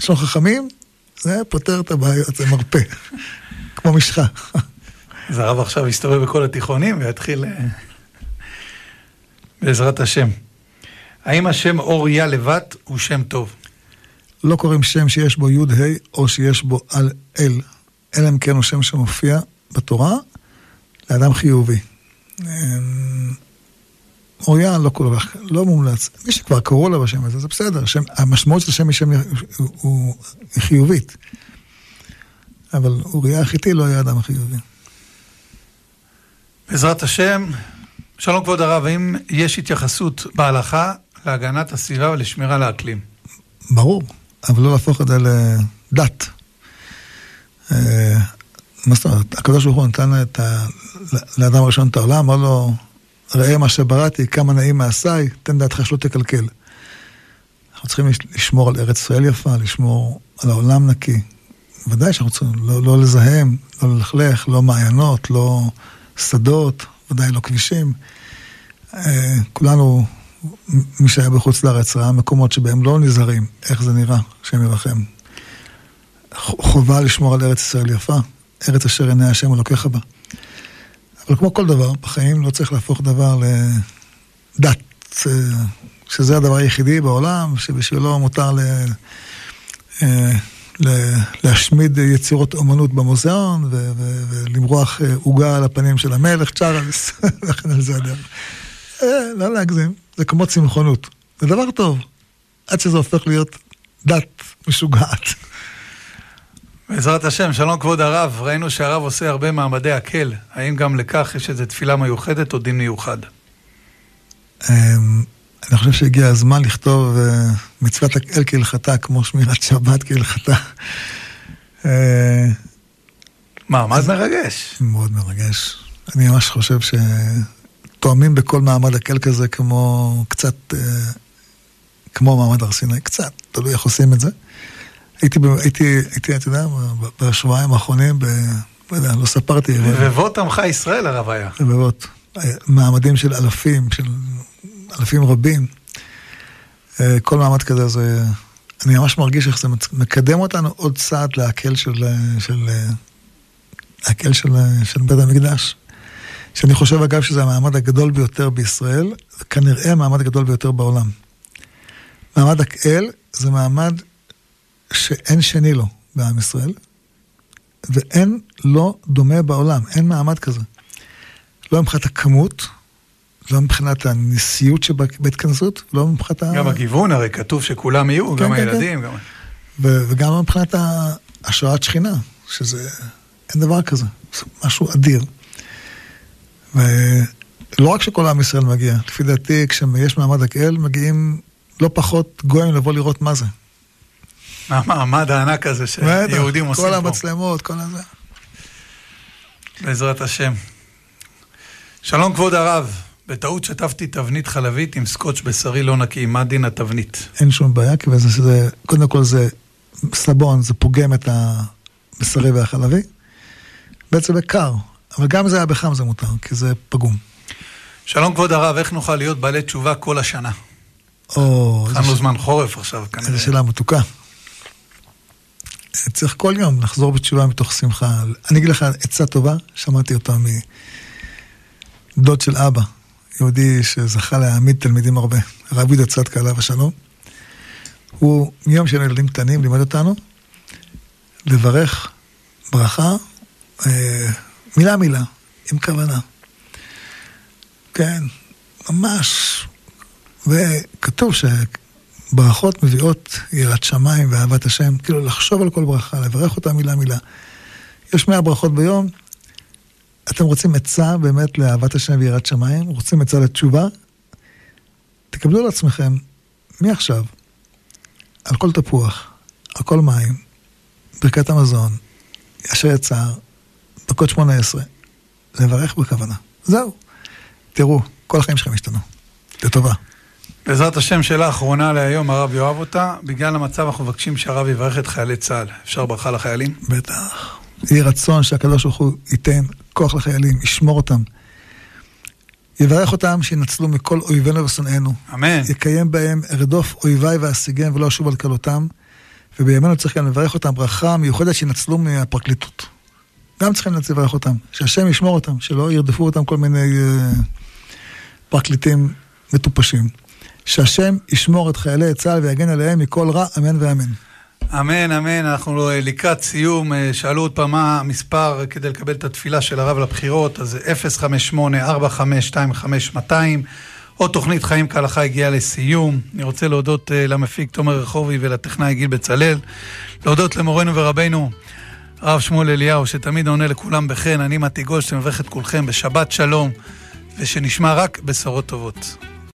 לשון חכמים, זה פותר את הבעיות, זה מרפא. כמו משחה. אז הרב עכשיו יסתובב בכל התיכונים ויתחיל... אה, בעזרת השם. האם השם אוריה לבט הוא שם טוב? לא קוראים שם שיש בו י' ה' או שיש בו על אל, אלא אם כן הוא שם שמופיע בתורה לאדם חיובי. אמ, אוריה לא כל כך, לא מומלץ. מי שכבר קראו לה בשם הזה, זה בסדר. שם, המשמעות של השם היא שם הוא, הוא חיובית. אבל אוריה החיתי לא היה אדם חיובי. בעזרת השם, שלום כבוד הרב, האם יש התייחסות בהלכה להגנת הסביבה ולשמירה על האקלים? ברור. אבל לא להפוך את זה לדת. מה זאת אומרת? הקדוש ברוך הוא נתן את ה... לאדם הראשון את העולם, אמר לו, ראה מה שבראתי, כמה נעים מעשיי, תן דעתך שלא תקלקל. אנחנו צריכים לשמור על ארץ ישראל יפה, לשמור על העולם נקי. ודאי שאנחנו צריכים לא, לא לזהם, לא ללכלך, לא מעיינות, לא שדות, ודאי לא כבישים. אה, כולנו מי שהיה בחוץ לארץ ראה מקומות שבהם לא נזהרים, איך זה נראה, השם ירחם. חובה לשמור על ארץ ישראל יפה, ארץ אשר עיני השם אלוקיך בה. אבל כמו כל דבר, בחיים לא צריך להפוך דבר לדת, שזה הדבר היחידי בעולם, שבשבילו מותר ל... אה, להשמיד יצירות אומנות במוזיאון ולמרוח עוגה על הפנים של המלך צ'ארלס, וכן על זה הדרך. אה, לא להגזים. זה כמו צמחונות. זה דבר טוב, עד שזה הופך להיות דת משוגעת. בעזרת השם, שלום כבוד הרב, ראינו שהרב עושה הרבה מעמדי הקל, האם גם לכך יש איזו תפילה מיוחדת או דין מיוחד? אמ, אני חושב שהגיע הזמן לכתוב אה, מצוות הקל כהלכתה, כמו שמירת שבת כהלכתה. אה, מה, מה זה מרגש? מאוד מרגש. אני ממש חושב ש... תואמים בכל מעמד הקל כזה כמו קצת, אה, כמו מעמד הר סיני, קצת, תלוי איך עושים את זה. הייתי, הייתי, הייתי, אתה יודע, בשבועיים האחרונים, ב... לא יודע, לא ספרתי. רבבות עמך ישראל הרב היה. רבבות. מעמדים של אלפים, של אלפים רבים. אה, כל מעמד כזה זה... אני ממש מרגיש איך זה מקדם אותנו עוד צעד להקל של... של... להקל של, של בית המקדש. שאני חושב אגב שזה המעמד הגדול ביותר בישראל, וכנראה המעמד הגדול ביותר בעולם. מעמד האל זה מעמד שאין שני לו בעם ישראל, ואין לא דומה בעולם, אין מעמד כזה. לא מבחינת הכמות, לא מבחינת הנשיאות שבהתכנסות, לא מבחינת ה... גם הגיוון, הרי כתוב שכולם יהיו, כן, גם כן, הילדים. כן. גם... ו- וגם לא מבחינת השראת שכינה, שזה... אין דבר כזה, זה משהו אדיר. ולא רק שכל עם ישראל מגיע, לפי דעתי, כשיש מעמד הקהל, מגיעים לא פחות גויים לבוא לראות מה זה. המעמד הענק הזה שיהודים עושים פה. כל המצלמות, כל הזה. בעזרת השם. שלום כבוד הרב, בטעות שטפתי תבנית חלבית עם סקוץ' בשרי לא נקי, מה דין התבנית? אין שום בעיה, כי זה, זה, קודם כל זה סבון, זה פוגם את הבשרי והחלבי. בעצם זה קר, אבל גם אם זה היה בחם זה מותר, כי זה פגום. שלום כבוד הרב, איך נוכל להיות בעלי תשובה כל השנה? או... התחלנו. זמן חורף עכשיו, כנראה. איזו שאלה מתוקה. צריך כל יום לחזור בתשובה מתוך שמחה. אני אגיד לך עצה טובה, שמעתי אותה מדוד של אבא, יהודי שזכה להעמיד תלמידים הרבה, הרב יהודה צדקה עליו השלום. הוא מיום של ילדים קטנים לימד אותנו לברך ברכה, אה, מילה מילה, עם כוונה. כן, ממש. וכתוב שברכות מביאות יראת שמיים ואהבת השם, כאילו לחשוב על כל ברכה, לברך אותה מילה מילה. יש מאה ברכות ביום, אתם רוצים עצה באמת לאהבת השם ויראת שמיים? רוצים עצה לתשובה? תקבלו על עצמכם, מעכשיו, על כל תפוח, על כל מים, ברכת המזון, ישר יצר, דקות שמונה עשרה, לברך בכוונה. זהו. תראו, כל החיים שלכם השתנו. לטובה. בעזרת השם, שאלה אחרונה להיום, הרב יאהב אותה. בגלל המצב אנחנו מבקשים שהרב יברך את חיילי צה"ל. אפשר ברכה לחיילים? בטח. יהי רצון שהקדוש ברוך הוא ייתן כוח לחיילים, ישמור אותם. יברך אותם שינצלו מכל אויבינו ושונאינו. אמן. יקיים בהם ארדוף אויביי ואשיגם ולא אשוב על כלותם. ובימינו צריך גם לברך אותם ברכה מיוחדת שינצלו מהפרקליטות. גם צריכים לברך אותם, שהשם ישמור אותם, שלא ירדפו אותם כל מיני uh, פרקליטים מטופשים. שהשם ישמור את חיילי צה"ל ויגן עליהם מכל רע, אמן ואמן. אמן, אמן. אנחנו אה, לקראת סיום. אה, שאלו עוד פעם מה המספר כדי לקבל את התפילה של הרב לבחירות, אז 058-4525-200. עוד תוכנית חיים כהלכה הגיעה לסיום. אני רוצה להודות uh, למפיק תומר רחובי ולטכנאי גיל בצלאל. להודות למורנו ורבנו הרב שמואל אליהו, שתמיד עונה לכולם בחן. אני מתי גולדשטיין מברך את כולכם בשבת שלום, ושנשמע רק בשורות טובות.